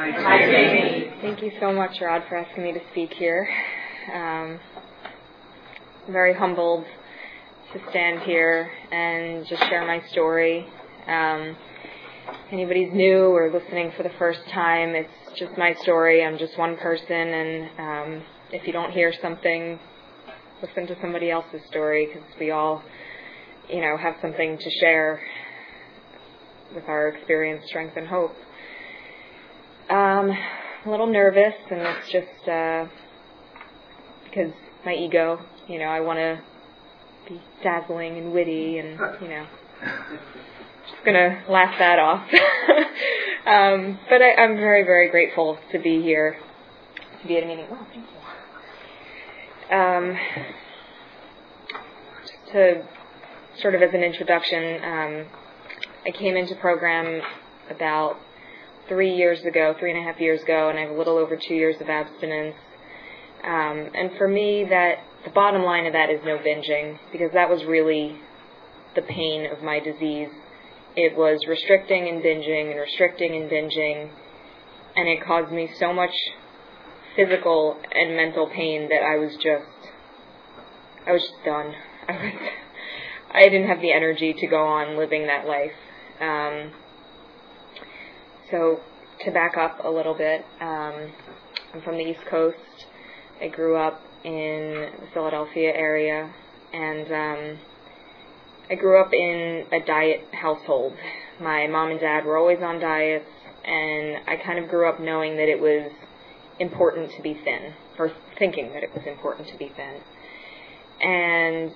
Hi, Jamie. Thank you so much, Rod, for asking me to speak here. Um, I'm very humbled to stand here and just share my story. Um, anybody's new or listening for the first time, it's just my story. I'm just one person, and um, if you don't hear something, listen to somebody else's story because we all, you know, have something to share with our experience, strength, and hope. Um, a little nervous, and it's just uh, because my ego, you know, I want to be dazzling and witty, and you know, just gonna laugh that off. um, but I, I'm very, very grateful to be here, to be at a meeting. Wow, thank you. Um, to sort of as an introduction, um, I came into program about three years ago, three and a half years ago, and I have a little over two years of abstinence. Um, and for me, that the bottom line of that is no binging, because that was really the pain of my disease. It was restricting and binging and restricting and binging, and it caused me so much physical and mental pain that I was just, I was just done. I was, I didn't have the energy to go on living that life. Um, so to back up a little bit, um, I'm from the East Coast. I grew up in the Philadelphia area, and um, I grew up in a diet household. My mom and dad were always on diets, and I kind of grew up knowing that it was important to be thin, or thinking that it was important to be thin. And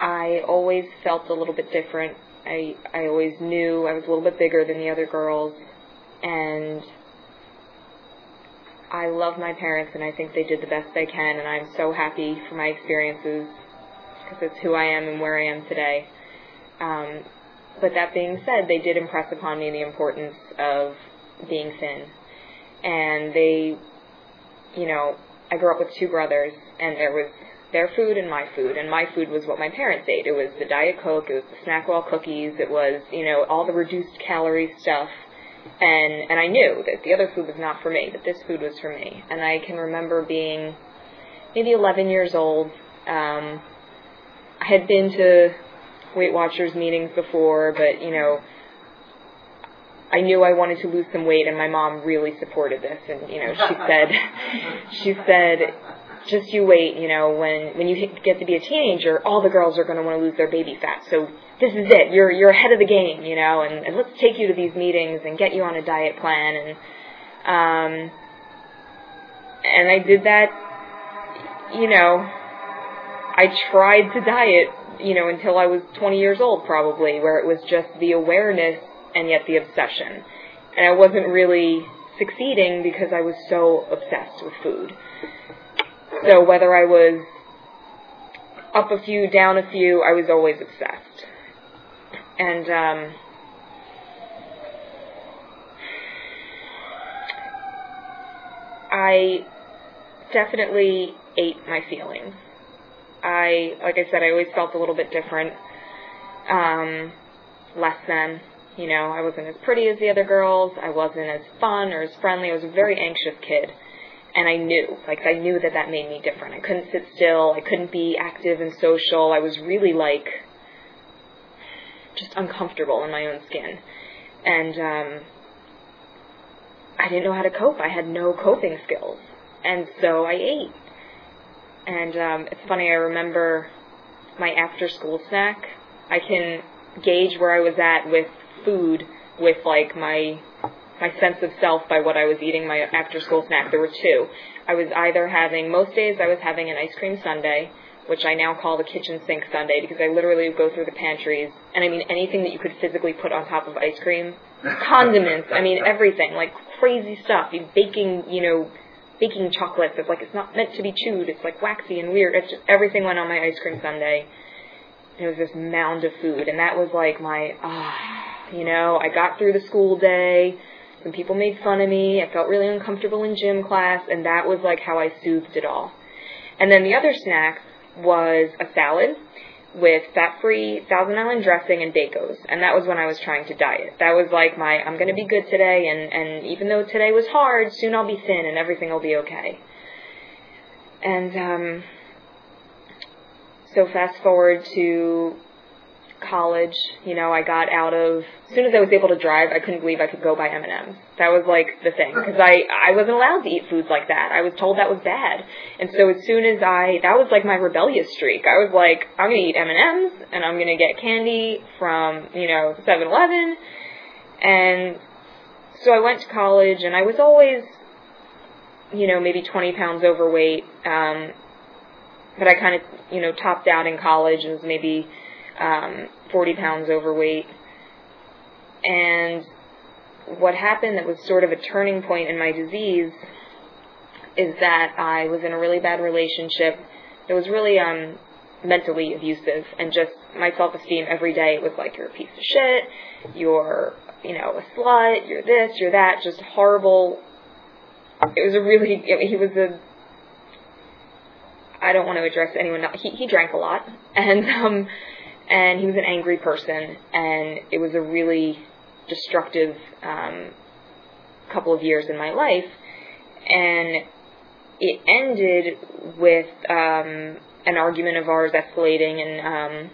I always felt a little bit different. I I always knew I was a little bit bigger than the other girls, and I love my parents, and I think they did the best they can, and I'm so happy for my experiences because it's who I am and where I am today. Um, but that being said, they did impress upon me the importance of being thin, and they, you know, I grew up with two brothers, and there was their food and my food, and my food was what my parents ate. It was the Diet Coke, it was the Snackwell cookies, it was, you know, all the reduced calorie stuff. And and I knew that the other food was not for me, that this food was for me. And I can remember being maybe 11 years old. Um, I had been to Weight Watchers meetings before, but you know, I knew I wanted to lose some weight, and my mom really supported this. And you know, she said, she said, just you wait, you know, when when you get to be a teenager, all the girls are going to want to lose their baby fat. So this is it. You're you're ahead of the game, you know, and, and let's take you to these meetings and get you on a diet plan and um and I did that you know, I tried to diet, you know, until I was 20 years old probably, where it was just the awareness and yet the obsession. And I wasn't really succeeding because I was so obsessed with food. So whether I was up a few, down a few, I was always obsessed. And um, I definitely ate my feelings. I, like I said, I always felt a little bit different, um, less than. You know, I wasn't as pretty as the other girls. I wasn't as fun or as friendly. I was a very anxious kid and I knew, like I knew that that made me different. I couldn't sit still. I couldn't be active and social. I was really like just uncomfortable in my own skin, and um, I didn't know how to cope. I had no coping skills, and so I ate. And um, it's funny. I remember my after-school snack. I can gauge where I was at with food with like my my sense of self by what I was eating my after school snack. There were two. I was either having, most days I was having an ice cream sundae, which I now call the kitchen sink sundae because I literally would go through the pantries and I mean anything that you could physically put on top of ice cream, condiments, I mean everything, like crazy stuff. You baking, you know, baking chocolates. It's like it's not meant to be chewed. It's like waxy and weird. It's just everything went on my ice cream sundae. It was this mound of food, and that was like my ah, you know. I got through the school day. Some people made fun of me. I felt really uncomfortable in gym class, and that was like how I soothed it all. And then the other snack was a salad with fat-free Thousand Island dressing and Bacos, and that was when I was trying to diet. That was like my I'm going to be good today, and and even though today was hard, soon I'll be thin and everything will be okay. And um, so fast forward to college, you know, I got out of as soon as I was able to drive, I couldn't believe I could go buy M&Ms. That was like the thing because I I wasn't allowed to eat foods like that. I was told that was bad. And so as soon as I that was like my rebellious streak. I was like I'm to eat M&Ms and I'm going to get candy from, you know, 7-Eleven. And so I went to college and I was always you know, maybe 20 pounds overweight. Um but I kind of, you know, topped out in college and was maybe um, 40 pounds overweight. And what happened that was sort of a turning point in my disease is that I was in a really bad relationship that was really um, mentally abusive and just my self-esteem every day it was like you're a piece of shit, you're, you know, a slut, you're this, you're that, just horrible. It was a really, he was a I don't want to address anyone. He he drank a lot, and um, and he was an angry person, and it was a really destructive um, couple of years in my life, and it ended with um, an argument of ours escalating and um,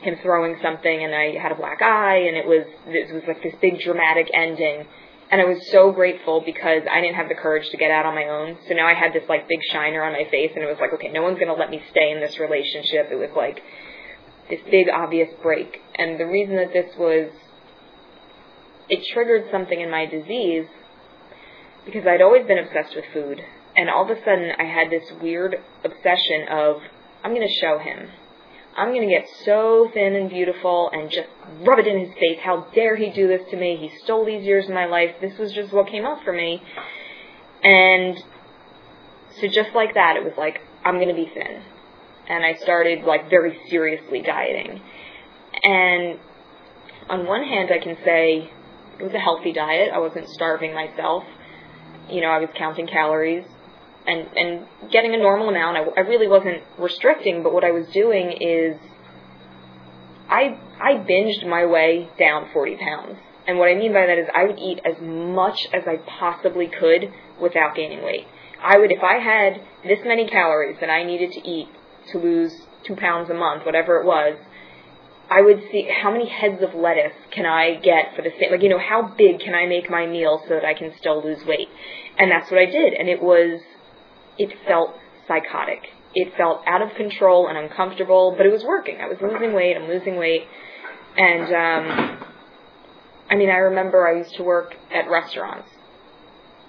him throwing something, and I had a black eye, and it was it was like this big dramatic ending. And I was so grateful because I didn't have the courage to get out on my own. So now I had this like big shiner on my face, and it was like, okay, no one's gonna let me stay in this relationship. It was like this big obvious break. And the reason that this was, it triggered something in my disease because I'd always been obsessed with food. And all of a sudden I had this weird obsession of, I'm going to show him. I'm going to get so thin and beautiful and just rub it in his face. How dare he do this to me? He stole these years of my life. This was just what came up for me. And so just like that, it was like, I'm going to be thin and I started like very seriously dieting. And on one hand, I can say it was a healthy diet. I wasn't starving myself. You know, I was counting calories and and getting a normal amount. I, I really wasn't restricting, but what I was doing is I I binged my way down 40 pounds. And what I mean by that is I would eat as much as I possibly could without gaining weight. I would, if I had this many calories that I needed to eat to lose two pounds a month, whatever it was, I would see how many heads of lettuce can I get for the same, like, you know, how big can I make my meal so that I can still lose weight? And that's what I did. And it was, it felt psychotic. It felt out of control and uncomfortable, but it was working. I was losing weight, I'm losing weight. And, um, I mean, I remember I used to work at restaurants.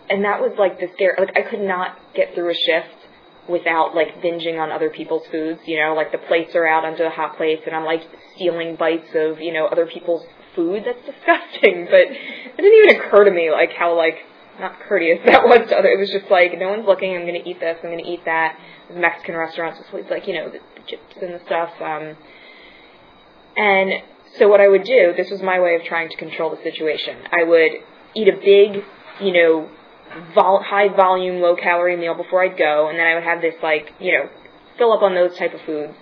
And that was like the scare, like I could not get through a shift without like binging on other people's foods, you know, like the plates are out onto the hot plates and I'm like stealing bites of, you know, other people's food. That's disgusting. But it didn't even occur to me like how like not courteous that was to other. It was just like no one's looking. I'm gonna eat this. I'm gonna eat that. Mexican restaurants was always like you know the, the chips and the stuff. Um, and so what I would do, this was my way of trying to control the situation. I would eat a big, you know, vol- high volume, low calorie meal before I'd go, and then I would have this like, you know, fill up on those type of foods.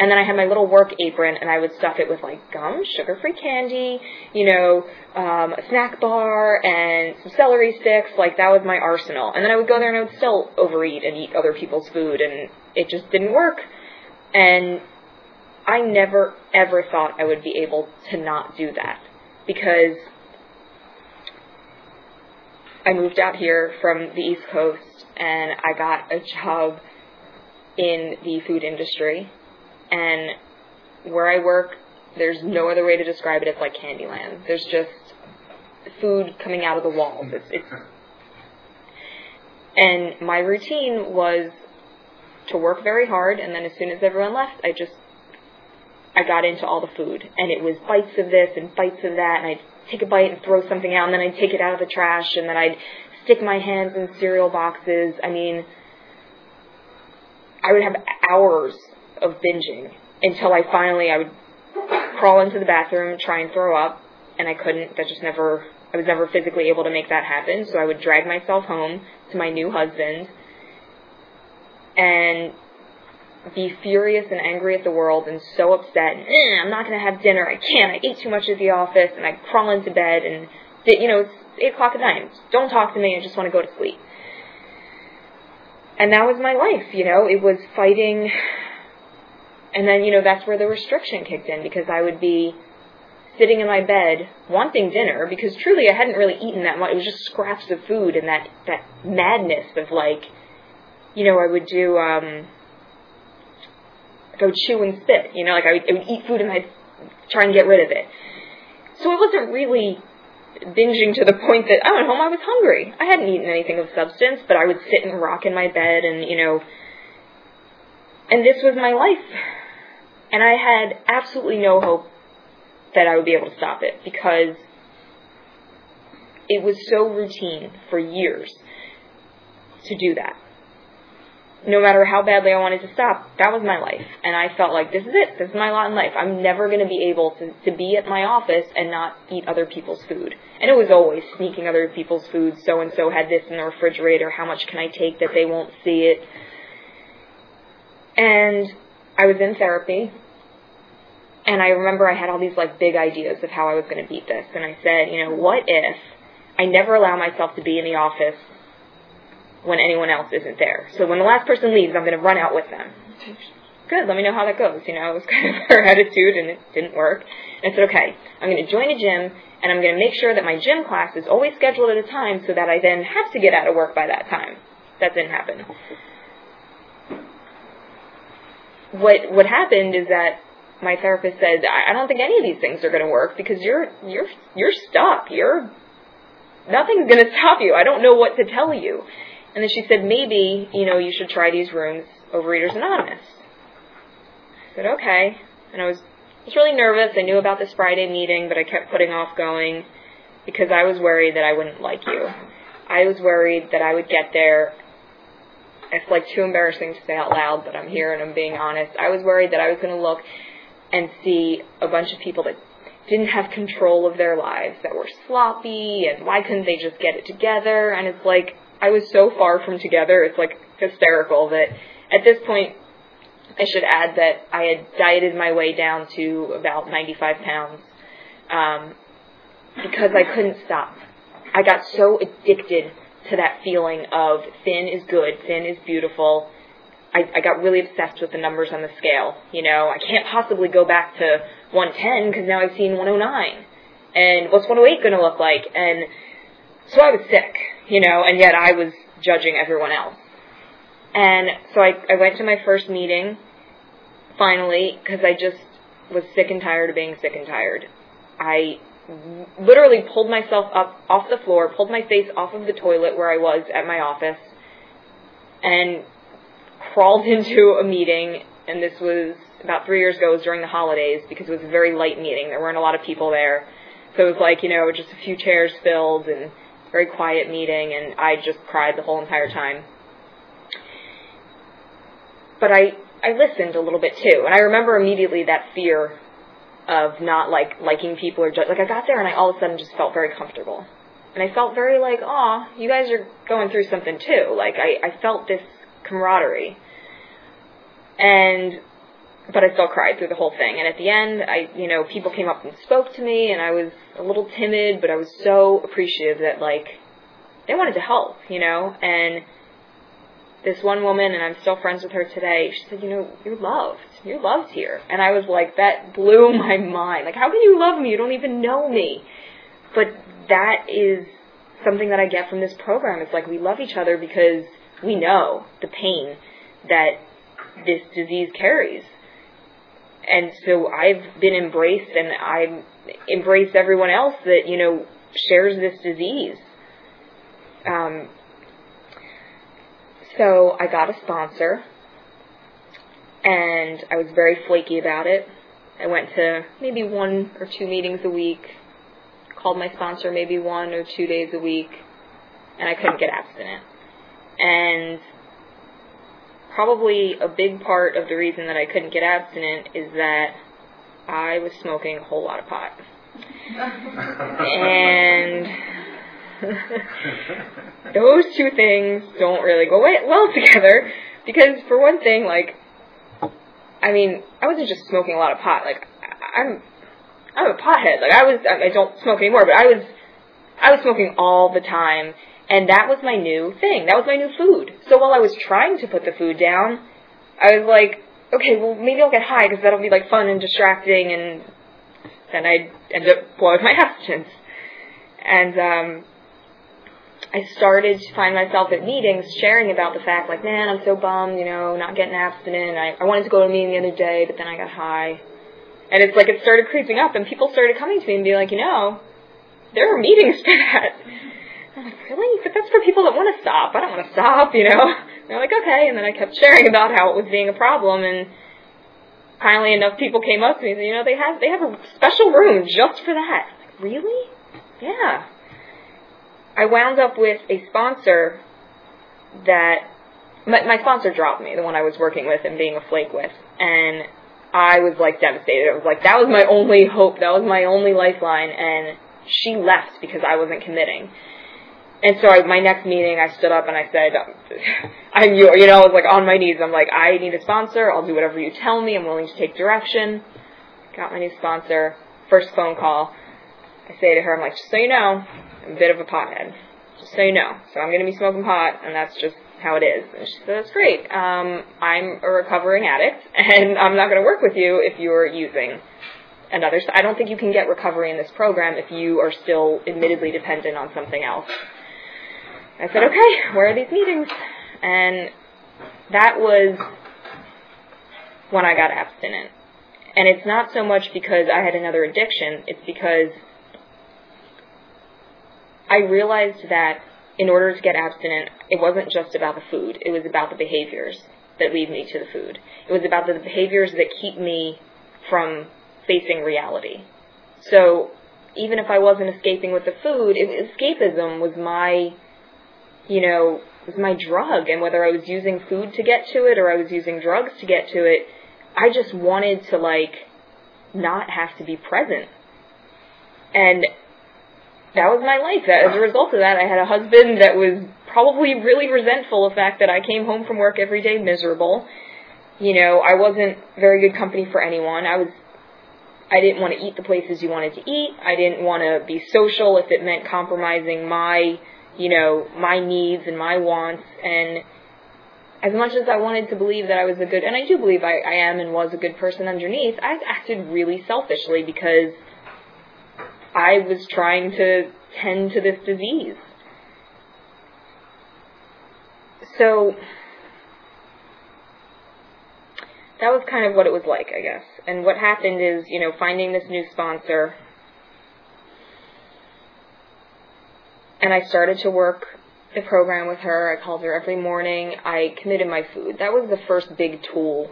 And then I had my little work apron, and I would stuff it with like gum, sugar-free candy, you know, um, a snack bar, and some celery sticks. Like that was my arsenal. And then I would go there, and I would still overeat and eat other people's food, and it just didn't work. And I never ever thought I would be able to not do that because I moved out here from the East Coast and I got a job in the food industry. And where I work, there's no other way to describe it. It's like Candyland. There's just food coming out of the walls. It's, it's and my routine was to work very hard, and then as soon as everyone left, I just I got into all the food, and it was bites of this and bites of that, and I'd take a bite and throw something out, and then I'd take it out of the trash, and then I'd stick my hands in cereal boxes. I mean, I would have hours of binging until I finally I would crawl into the bathroom, try and throw up, and I couldn't. That just never I was never physically able to make that happen. So I would drag myself home to my new husband and be furious and angry at the world and so upset. And, eh, I'm not going to have dinner. I can't. I ate too much at the office, and I'd crawl into bed and you know it's eight o'clock at night. Don't talk to me. I just want to go to sleep. And that was my life. You know, it was fighting. And then you know that's where the restriction kicked in because I would be sitting in my bed wanting dinner because truly I hadn't really eaten that much. It was just scraps of food and that that madness of like, you know, I would do um, would chew and spit. You know, like I would, I would eat food and I'd try and get rid of it. So it wasn't really binging to the point that oh, I went home I was hungry. I hadn't eaten anything of substance, but I would sit and rock in my bed and you know, and this was my life. And I had absolutely no hope that I would be able to stop it because it was so routine for years to do that. No matter how badly I wanted to stop, that was my life. And I felt like this is it. This is my lot in life. I'm never going to be able to, to be at my office and not eat other people's food. And it was always sneaking other people's food. So and so had this in the refrigerator. How much can I take that they won't see it? And I was in therapy and I remember I had all these like big ideas of how I was going to beat this. And I said, you know, what if I never allow myself to be in the office when anyone else isn't there? So when the last person leaves, I'm going to run out with them. Good, let me know how that goes. You know, it was kind of her attitude and it didn't work. And I said, okay, I'm going to join a gym and I'm going to make sure that my gym class is always scheduled at a time so that I then have to get out of work by that time. That didn't happen. What what happened is that my therapist said, I don't think any of these things are going to work because you're you're you're stuck. You're nothing's going to stop you. I don't know what to tell you. And then she said, maybe you know you should try these rooms Overeaters Anonymous. I said, okay. And I was I was really nervous. I knew about this Friday meeting, but I kept putting off going because I was worried that I wouldn't like you. I was worried that I would get there it's like too embarrassing to say out loud, but I'm here and I'm being honest. I was worried that I was going to look and see a bunch of people that didn't have control of their lives, that were sloppy, and why couldn't they just get it together? And it's like, I was so far from together, it's like hysterical that at this point, I should add that I had dieted my way down to about 95 pounds um, because I couldn't stop. I got so addicted to that feeling of thin is good, thin is beautiful, I, I got really obsessed with the numbers on the scale. You know, I can't possibly go back to 110 because now I've seen 109. And what's 108 going to look like? And so I was sick, you know, and yet I was judging everyone else. And so I, I went to my first meeting finally because I just was sick and tired of being sick and tired. I literally pulled myself up off the floor, pulled my face off of the toilet where I was at my office, and crawled into a meeting, and this was about three years ago. It was during the holidays because it was a very light meeting. There weren't a lot of people there, so it was like you know just a few chairs filled and very quiet meeting, and I just cried the whole entire time. But I I listened a little bit too, and I remember immediately that fear of not like liking people or just, like I got there and I all of a sudden just felt very comfortable. And I felt very like, "Aw, you guys are going through something too." Like I I felt this camaraderie. And but I still cried through the whole thing. And at the end, I, you know, people came up and spoke to me, and I was a little timid, but I was so appreciative that like they wanted to help, you know. And this one woman, and I'm still friends with her today. She said, you know, you're loved. You're loved here. And I was like, that blew my mind. Like, how can you love me? You don't even know me. But that is something that I get from this program. It's like we love each other because we know the pain that this disease carries. And so I've been embraced and I've embraced everyone else that, you know, shares this disease. Um, so I got a sponsor and I was very flaky about it. I went to maybe one or two meetings a week, called my sponsor maybe one or two days a week, and I couldn't get abstinent. And probably a big part of the reason that I couldn't get abstinent is that I was smoking a whole lot of pot. and those two things don't really go well together because for one thing, like, I mean, I wasn't just smoking a lot of pot. Like, I'm, I'm a pothead. Like, I was, I don't smoke anymore, but I was, I was smoking all the time, and that was my new thing. That was my new food. So while I was trying to put the food down, I was like, okay, well, maybe I'll get high because that'll be like fun and distracting, and then I'd end up blowing my abstinence. And um, I started to find myself at meetings sharing about the fact, like, man, I'm so bummed, you know, not getting abstinent. I, I wanted to go to a meeting the other day, but then I got high. And it's like it started creeping up, and people started coming to me and being like, you know, there are meetings for that. Like, really? But that's for people that want to stop. I don't want to stop, you know. And they're like, okay. And then I kept sharing about how it was being a problem, and finally enough people came up to me and said, you know, they have they have a special room just for that. I'm like, really? Yeah. I wound up with a sponsor that my, my sponsor dropped me, the one I was working with and being a flake with, and I was like devastated. I was like, that was my only hope. That was my only lifeline, and she left because I wasn't committing. And so I, my next meeting, I stood up and I said, I'm you, you know, I was like on my knees. I'm like, I need a sponsor. I'll do whatever you tell me. I'm willing to take direction. Got my new sponsor. First phone call. I say to her, I'm like, just so you know, I'm a bit of a pothead. Just so you know. So I'm going to be smoking pot, and that's just how it is. And she said, that's great. Um, I'm a recovering addict, and I'm not going to work with you if you're using another. I don't think you can get recovery in this program if you are still admittedly dependent on something else. I said, okay, where are these meetings? And that was when I got abstinent. And it's not so much because I had another addiction, it's because I realized that in order to get abstinent, it wasn't just about the food, it was about the behaviors that lead me to the food. It was about the behaviors that keep me from facing reality. So even if I wasn't escaping with the food, it, escapism was my, you know, was my drug. And whether I was using food to get to it or I was using drugs to get to it, I just wanted to like not have to be present. And that was my life. As a result of that, I had a husband that was probably really resentful of the fact that I came home from work every day miserable. You know, I wasn't very good company for anyone. I was I didn't want to eat the places you wanted to eat. I didn't want to be social if it meant compromising my, you know, my needs and my wants. And as much as I wanted to believe that I was a good, and I do believe I, I am and was a good person underneath, I acted really selfishly because I was trying to tend to this disease. So that was kind of what it was like, I guess. And what happened is, you know, finding this new sponsor, and I started to work the program with her. I called her every morning. I committed my food. That was the first big tool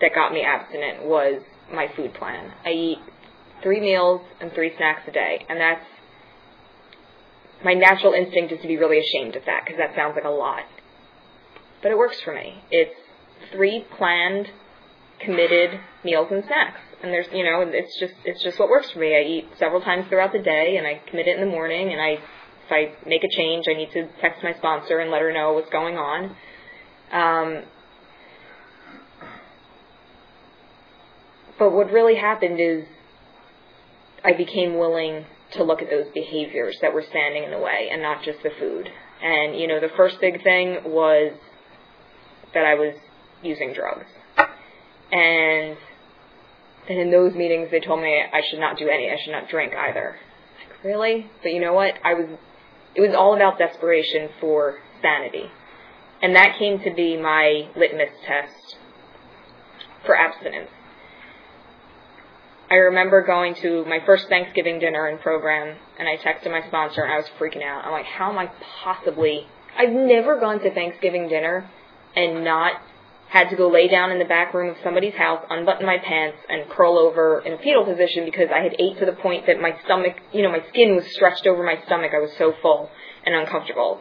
that got me abstinent was my food plan. I eat three meals and three snacks a day. And that's my natural instinct is to be really ashamed of that because that sounds like a lot. But it works for me. It's three planned, committed meals and snacks. And there's, you know, it's just, it's just what works for me. I eat several times throughout the day and I commit it in the morning and I, if I make a change, I need to text my sponsor and let her know what's going on. Um, but what really happened is I became willing to look at those behaviors that were standing in the way and not just the food. And, you know, the first big thing was that I was using drugs. And then in those meetings, they told me I should not do any, I should not drink either. Like, really? But you know what? I was, it was all about desperation for sanity. And that came to be my litmus test for abstinence. I remember going to my first Thanksgiving dinner in program, and I texted my sponsor, and I was freaking out. I'm like, how am I possibly? I've never gone to Thanksgiving dinner and not had to go lay down in the back room of somebody's house, unbutton my pants, and curl over in a fetal position because I had ate to the point that my stomach, you know, my skin was stretched over my stomach. I was so full and uncomfortable.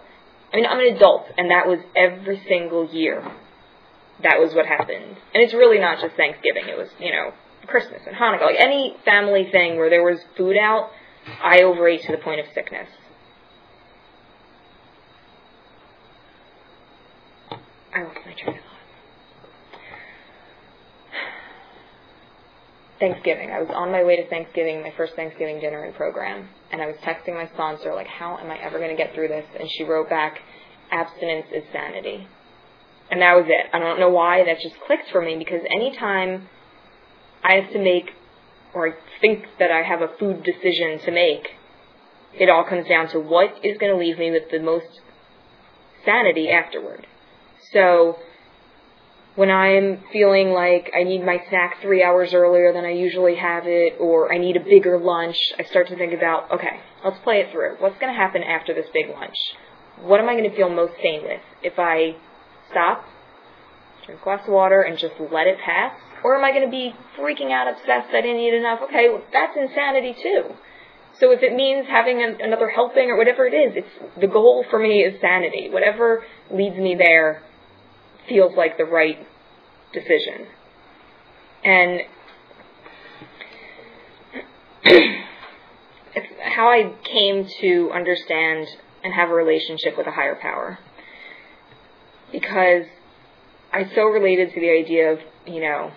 I mean, I'm an adult, and that was every single year. That was what happened. And it's really not just Thanksgiving. It was, you know, Christmas and Hanukkah. Like any family thing where there was food out, I overate to the point of sickness. I lost my train of thought. Thanksgiving. I was on my way to Thanksgiving, my first Thanksgiving dinner and program, and I was texting my sponsor, like, how am I ever going to get through this? And she wrote back, abstinence is sanity. And that was it. I don't know why that just clicked for me because anytime I have to make, or think that I have a food decision to make, it all comes down to what is going to leave me with the most sanity afterward. So, when I'm feeling like I need my snack three hours earlier than I usually have it, or I need a bigger lunch, I start to think about, okay, let's play it through. What's going to happen after this big lunch? What am I going to feel most sane with? If I stop, drink a glass of water, and just let it pass? Or am I going to be freaking out, obsessed, I didn't eat enough? Okay, well, that's insanity too. So if it means having an, another helping or whatever it is, it's the goal for me is sanity. Whatever leads me there feels like the right decision. And it's how I came to understand and have a relationship with a higher power. Because I so related to the idea of, you know,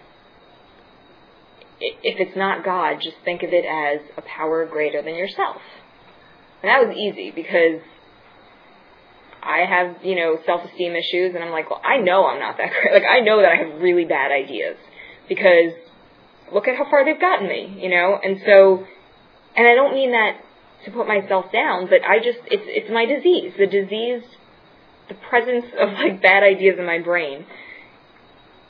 if it's not God, just think of it as a power greater than yourself. And that was easy because I have, you know, self-esteem issues and I'm like, well, I know I'm not that great. Like, I know that I have really bad ideas because look at how far they've gotten me, you know? And so, and I don't mean that to put myself down, but I just, it's, it's my disease. The disease, the presence of like bad ideas in my brain.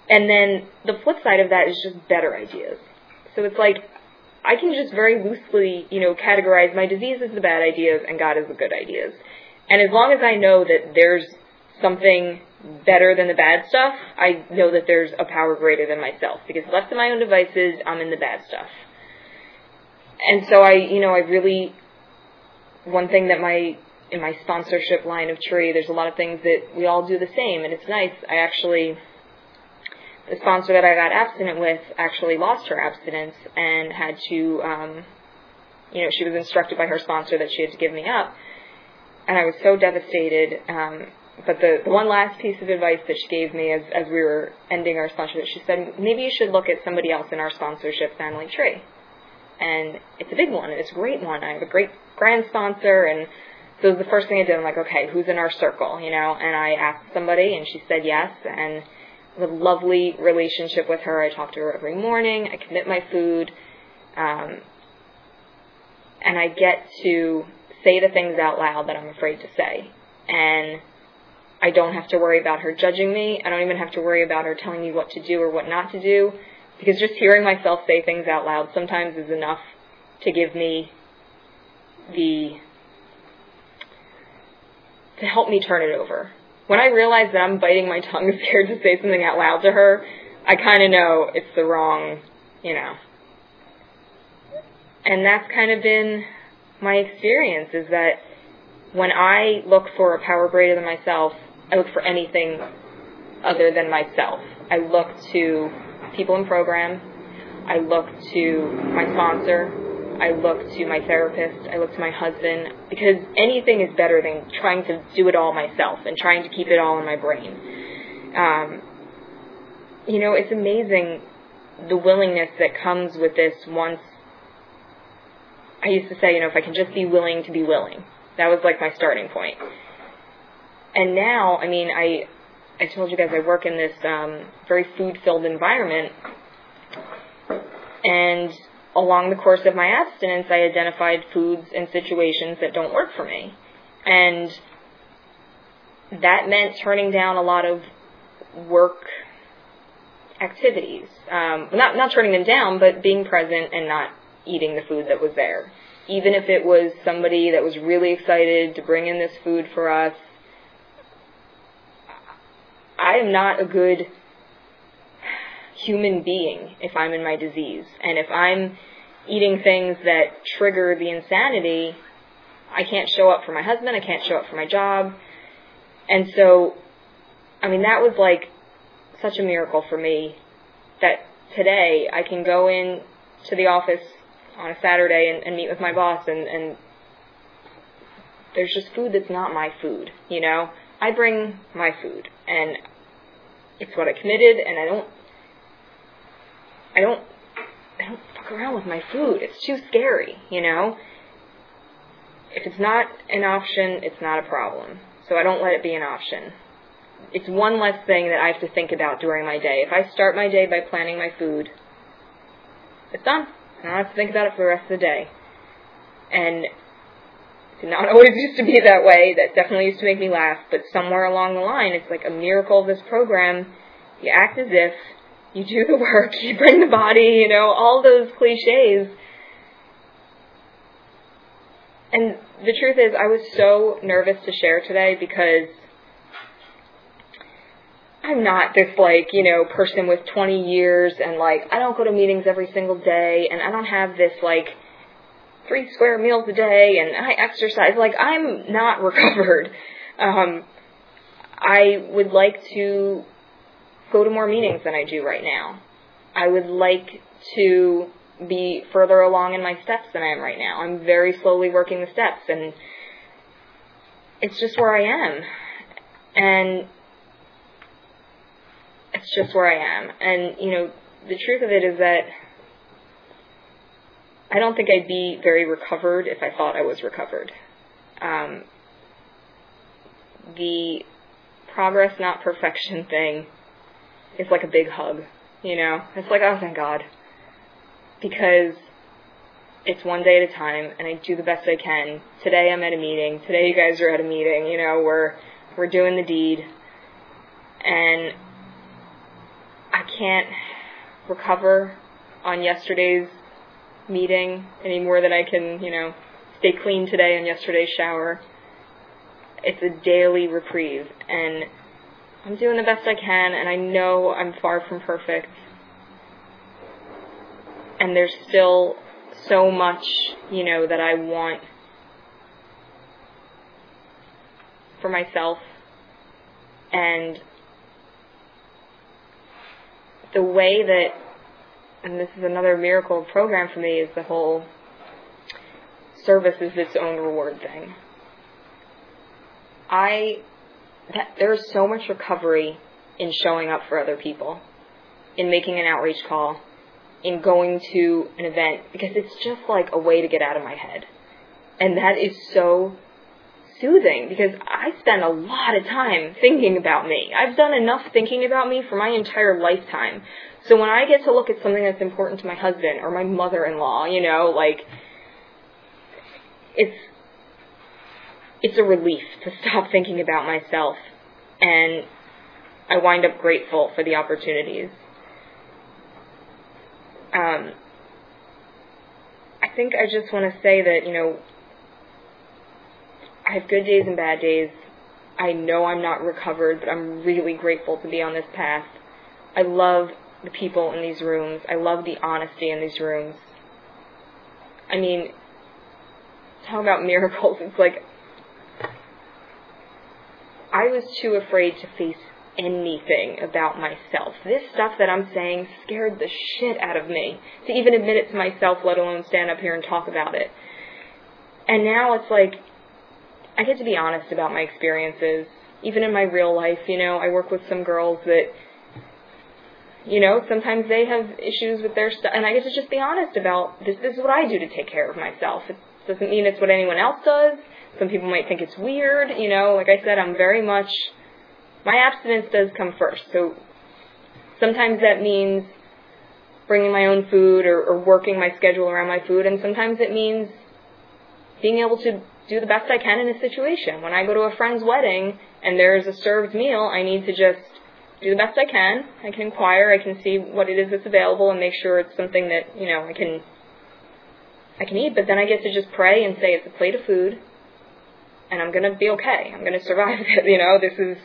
And then the flip side of that is just better ideas. So it's like, I can just very loosely, you know, categorize my disease as the bad ideas and God as the good ideas. And as long as I know that there's something better than the bad stuff, I know that there's a power greater than myself. Because left to my own devices, I'm in the bad stuff. And so I, you know, I really, one thing that my, in my sponsorship line of tree, there's a lot of things that we all do the same, and it's nice. I actually, the sponsor that I got abstinent with actually lost her abstinence and had to, um, you know, she was instructed by her sponsor that she had to give me up and I was so devastated. Um, but the, the one last piece of advice that she gave me as, as we were ending our sponsorship, she said, maybe you should look at somebody else in our sponsorship family tree. And it's a big one, and it's a great one. I have a great grand sponsor, and so the first thing I did, I'm like, okay, who's in our circle, you know? And I asked somebody, and she said yes, and a lovely relationship with her. I talk to her every morning. I commit my food, um, and I get to say the things out loud that I'm afraid to say. And I don't have to worry about her judging me. I don't even have to worry about her telling me what to do or what not to do. Because just hearing myself say things out loud sometimes is enough to give me the. to help me turn it over. When I realize that I'm biting my tongue, scared to say something out loud to her, I kind of know it's the wrong, you know. And that's kind of been my experience is that when I look for a power greater than myself, I look for anything other than myself. I look to people in program. I look to my sponsor. I look to my therapist. I look to my husband because anything is better than trying to do it all myself and trying to keep it all in my brain. Um, you know, it's amazing the willingness that comes with this once I used to say, you know, if I can just be willing to be willing. That was like my starting point. And now, I mean, I I told you guys I work in this um, very food-filled environment, and along the course of my abstinence, I identified foods and situations that don't work for me, and that meant turning down a lot of work activities. Um, not not turning them down, but being present and not eating the food that was there. Even if it was somebody that was really excited to bring in this food for us, I am not a good human being if I'm in my disease. And if I'm eating things that trigger the insanity, I can't show up for my husband, I can't show up for my job. And so, I mean, that was like such a miracle for me that today I can go in to the office on a Saturday and, and meet with my boss and, and there's just food that's not my food, you know? I bring my food and it's what I committed and I don't I don't I don't fuck around with my food. It's too scary, you know? If it's not an option, it's not a problem. So I don't let it be an option. It's one less thing that I have to think about during my day. If I start my day by planning my food, it's done. I have to think about it for the rest of the day. And it not always used to be that way. That definitely used to make me laugh. But somewhere along the line, it's like a miracle of this program. You act as if you do the work, you bring the body, you know, all those cliches. And the truth is, I was so nervous to share today because I'm not this like, you know, person with 20 years and like, I don't go to meetings every single day and I don't have this like three square meals a day and I exercise. Like, I'm not recovered. Um, I would like to go to more meetings than I do right now. I would like to be further along in my steps than I am right now. I'm very slowly working the steps and it's just where I am. And it's just where I am. And, you know, the truth of it is that I don't think I'd be very recovered if I thought I was recovered. Um, the progress, not perfection thing is like a big hug. You know, it's like, oh, thank God. Because it's one day at a time, and I do the best I can. Today I'm at a meeting. Today you guys are at a meeting. You know, we're we're doing the deed, and I can't recover on yesterday's meeting any more than I can, you know, stay clean today on yesterday's shower. It's a daily reprieve, and I'm doing the best I can, and I know I'm far from perfect. And there's still so much, you know, that I want for myself. And the way that and this is another miracle program for me, is the whole service is its own reward thing. I, that, there's so much recovery in showing up for other people, in making an outreach call, in going to an event, because it's just like a way to get out of my head. And that is so soothing because I spend a lot of time thinking about me. I've done enough thinking about me for my entire lifetime. So when I get to look at something that's important to my husband or my mother-in-law, you know, like it's it's a relief to stop thinking about myself and I wind up grateful for the opportunities. Um, I think I just want to say that, you know, I have good days and bad days. I know I'm not recovered, but I'm really grateful to be on this path. I love the people in these rooms. I love the honesty in these rooms. I mean, talk about miracles. It's like I was too afraid to face anything about myself. This stuff that I'm saying scared the shit out of me to even admit it to myself, let alone stand up here and talk about it. And now it's like I get to be honest about my experiences, even in my real life. You know, I work with some girls that, you know, sometimes they have issues with their stuff, and I get to just be honest about this. This is what I do to take care of myself. It doesn't mean it's what anyone else does. Some people might think it's weird. You know, like I said, I'm very much my abstinence does come first. So sometimes that means bringing my own food or, or working my schedule around my food, and sometimes it means being able to do the best I can in a situation. When I go to a friend's wedding and there's a served meal, I need to just do the best I can. I can inquire, I can see what it is that's available and make sure it's something that, you know, I can I can eat, but then I get to just pray and say it's a plate of food and I'm going to be okay. I'm going to survive it, you know. This is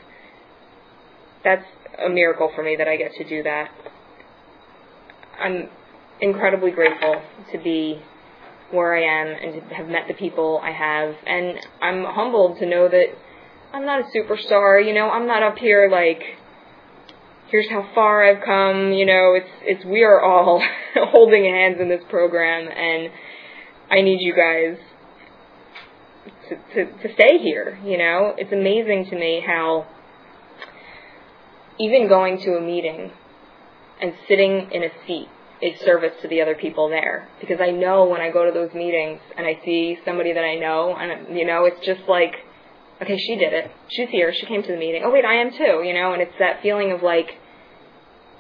that's a miracle for me that I get to do that. I'm incredibly grateful to be where I am and have met the people I have. And I'm humbled to know that I'm not a superstar. You know, I'm not up here like, here's how far I've come. You know, it's it's we are all holding hands in this program, and I need you guys to, to to stay here. You know, it's amazing to me how even going to a meeting and sitting in a seat is service to the other people there. Because I know when I go to those meetings and I see somebody that I know and you know it's just like okay she did it. She's here. She came to the meeting. Oh wait I am too you know? And it's that feeling of like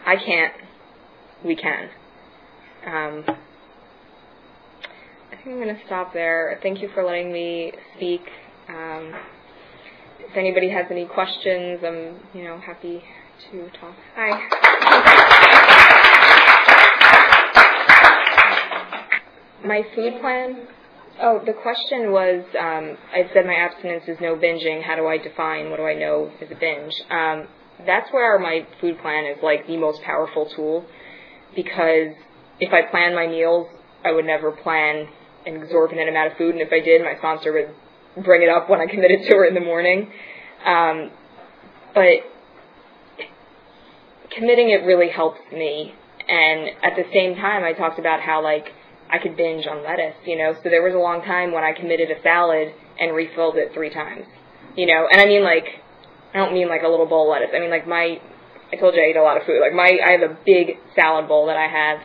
I can't. We can. Um, I think I'm going to stop there. Thank you for letting me speak. Um, if anybody has any questions I'm you know happy to talk. Hi My food plan? Oh, the question was um, I said my abstinence is no binging. How do I define what do I know is a binge? Um, that's where my food plan is like the most powerful tool because if I plan my meals, I would never plan an exorbitant amount of food, and if I did, my sponsor would bring it up when I committed to her in the morning. Um, but committing it really helps me, and at the same time, I talked about how like I could binge on lettuce, you know. So there was a long time when I committed a salad and refilled it three times, you know. And I mean like, I don't mean like a little bowl of lettuce. I mean like my, I told you I eat a lot of food. Like my, I have a big salad bowl that I have,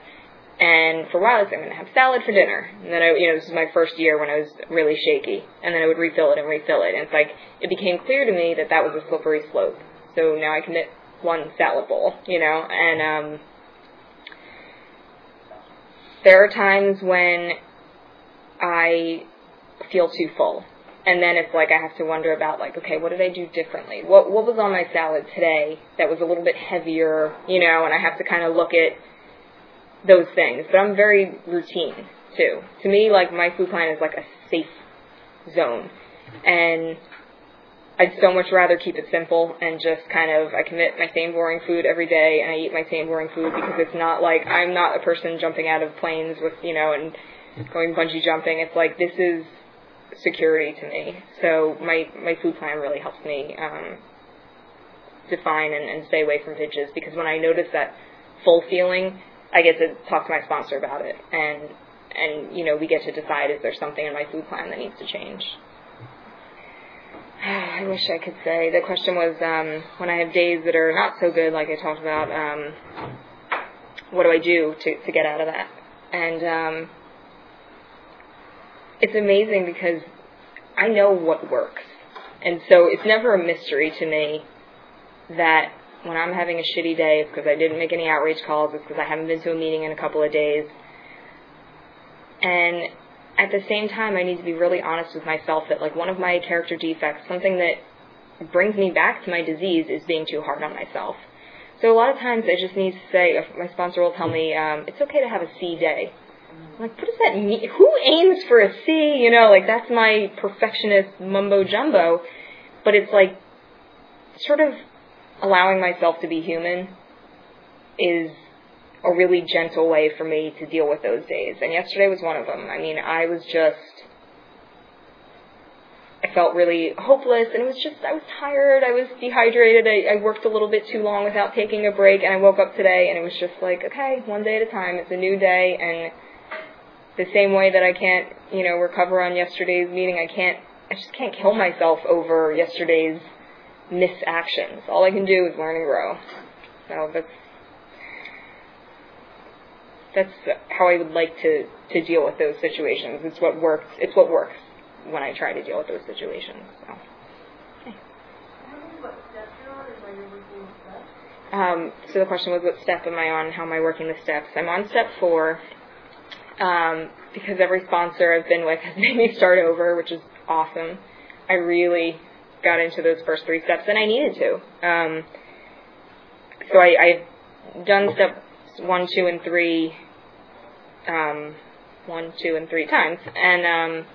and for a while I was I'm gonna have salad for dinner. And then I, you know, this is my first year when I was really shaky, and then I would refill it and refill it. And it's like it became clear to me that that was a slippery slope. So now I commit one salad bowl, you know, and um there are times when I feel too full. And then it's like I have to wonder about like, okay, what did I do differently? What what was on my salad today that was a little bit heavier, you know, and I have to kind of look at those things. But I'm very routine too. To me, like my food plan is like a safe zone. And I'd so much rather keep it simple and just kind of I commit my same boring food every day and I eat my same boring food because it's not like I'm not a person jumping out of planes with you know and going bungee jumping. It's like this is security to me. So my my food plan really helps me um, define and, and stay away from binges because when I notice that full feeling, I get to talk to my sponsor about it and and you know we get to decide is there something in my food plan that needs to change. I wish I could say. The question was um, when I have days that are not so good, like I talked about, um, what do I do to, to get out of that? And um, it's amazing because I know what works. And so it's never a mystery to me that when I'm having a shitty day, it's because I didn't make any outreach calls, it's because I haven't been to a meeting in a couple of days. And at the same time, I need to be really honest with myself that like one of my character defects, something that brings me back to my disease, is being too hard on myself. So a lot of times I just need to say, my sponsor will tell me, um, it's okay to have a C day. I'm like, what does that mean? Who aims for a C? You know, like that's my perfectionist mumbo jumbo. But it's like, sort of allowing myself to be human is a really gentle way for me to deal with those days. And yesterday was one of them. I mean, I was just, I felt really hopeless, and it was just, I was tired, I was dehydrated, I, I worked a little bit too long without taking a break, and I woke up today, and it was just like, okay, one day at a time, it's a new day, and the same way that I can't, you know, recover on yesterday's meeting, I can't, I just can't kill myself over yesterday's misactions. All I can do is learn and grow. So that's that's how I would like to to deal with those situations. It's what works. It's what works when I try to deal with those situations. So. Um, so the question was, what step am I on? How am I working the steps? I'm on step four um, because every sponsor I've been with has made me start over, which is awesome. I really got into those first three steps, and I needed to. Um, so I, I've done steps one, two, and three um, one, two, and three times. And um,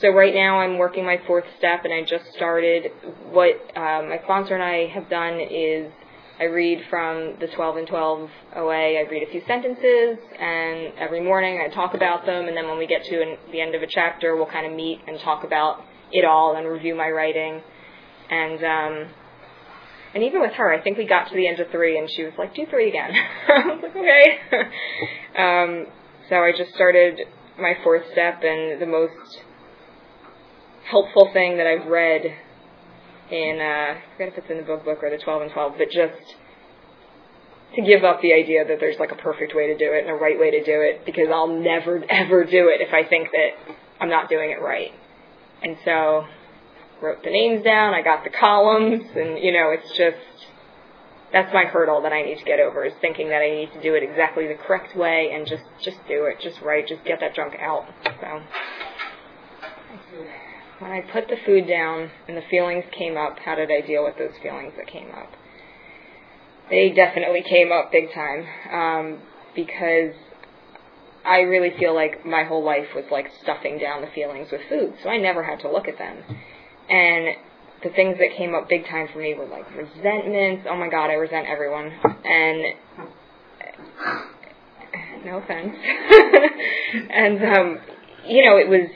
so right now I'm working my fourth step, and I just started. What um, my sponsor and I have done is I read from the 12 and 12 OA. I read a few sentences, and every morning I talk about them. And then when we get to an, the end of a chapter, we'll kind of meet and talk about it all and review my writing. And um, and even with her, I think we got to the end of three, and she was like, "Do three again." I was like, "Okay." um, so I just started my fourth step, and the most helpful thing that I've read in uh, I forget if it's in the book book or the 12 and 12, but just to give up the idea that there's like a perfect way to do it and a right way to do it because I'll never ever do it if I think that I'm not doing it right. And so wrote the names down, I got the columns and you know, it's just that's my hurdle that I need to get over is thinking that I need to do it exactly the correct way and just just do it, just right, just get that junk out. So when I put the food down and the feelings came up, how did I deal with those feelings that came up? They definitely came up big time um, because I really feel like my whole life was like stuffing down the feelings with food, so I never had to look at them. And the things that came up big time for me were like resentments. Oh my god, I resent everyone. And no offense. and um, you know, it was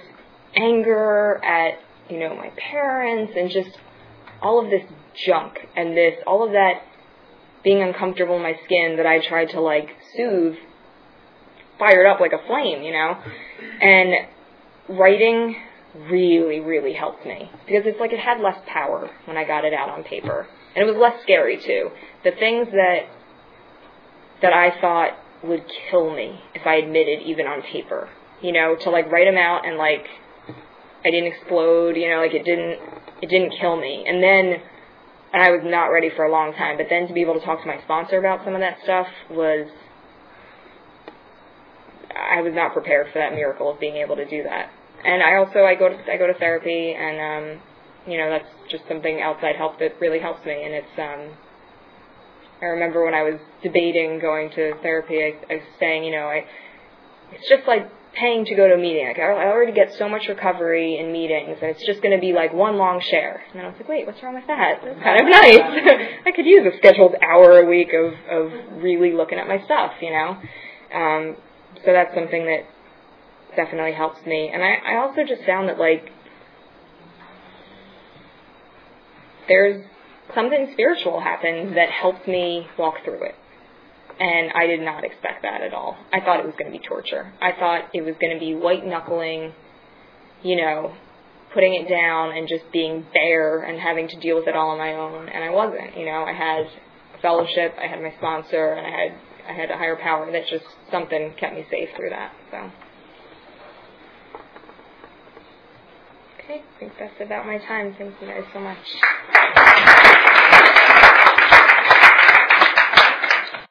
anger at, you know, my parents and just all of this junk and this, all of that being uncomfortable in my skin that I tried to like soothe fired up like a flame, you know? And writing really, really helped me because it's like it had less power when I got it out on paper. And it was less scary too. The things that that I thought would kill me if I admitted even on paper, you know, to like write them out and like I didn't explode, you know, like it didn't it didn't kill me. And then and I was not ready for a long time, but then to be able to talk to my sponsor about some of that stuff was I was not prepared for that miracle of being able to do that. And I also I go to I go to therapy and um you know, that's just something outside help that really helps me and it's um I remember when I was debating going to therapy I, I was saying, you know, I it's just like paying to go to a meeting. Like I already get so much recovery in meetings, and it's just going to be like one long share. And I was like, wait, what's wrong with that? That's kind of nice. I could use a scheduled hour a week of of really looking at my stuff, you know. Um, so that's something that definitely helps me. And I, I also just found that like there's something spiritual happened that helped me walk through it and I did not expect that at all. I thought it was going to be torture. I thought it was going to be white knuckling, you know, putting it down and just being bare and having to deal with it all on my own. And I wasn't. You know, I had fellowship, I had my sponsor, and I had I had a higher power that just something kept me safe through that. So. I think that's about my time. Thank you guys so much.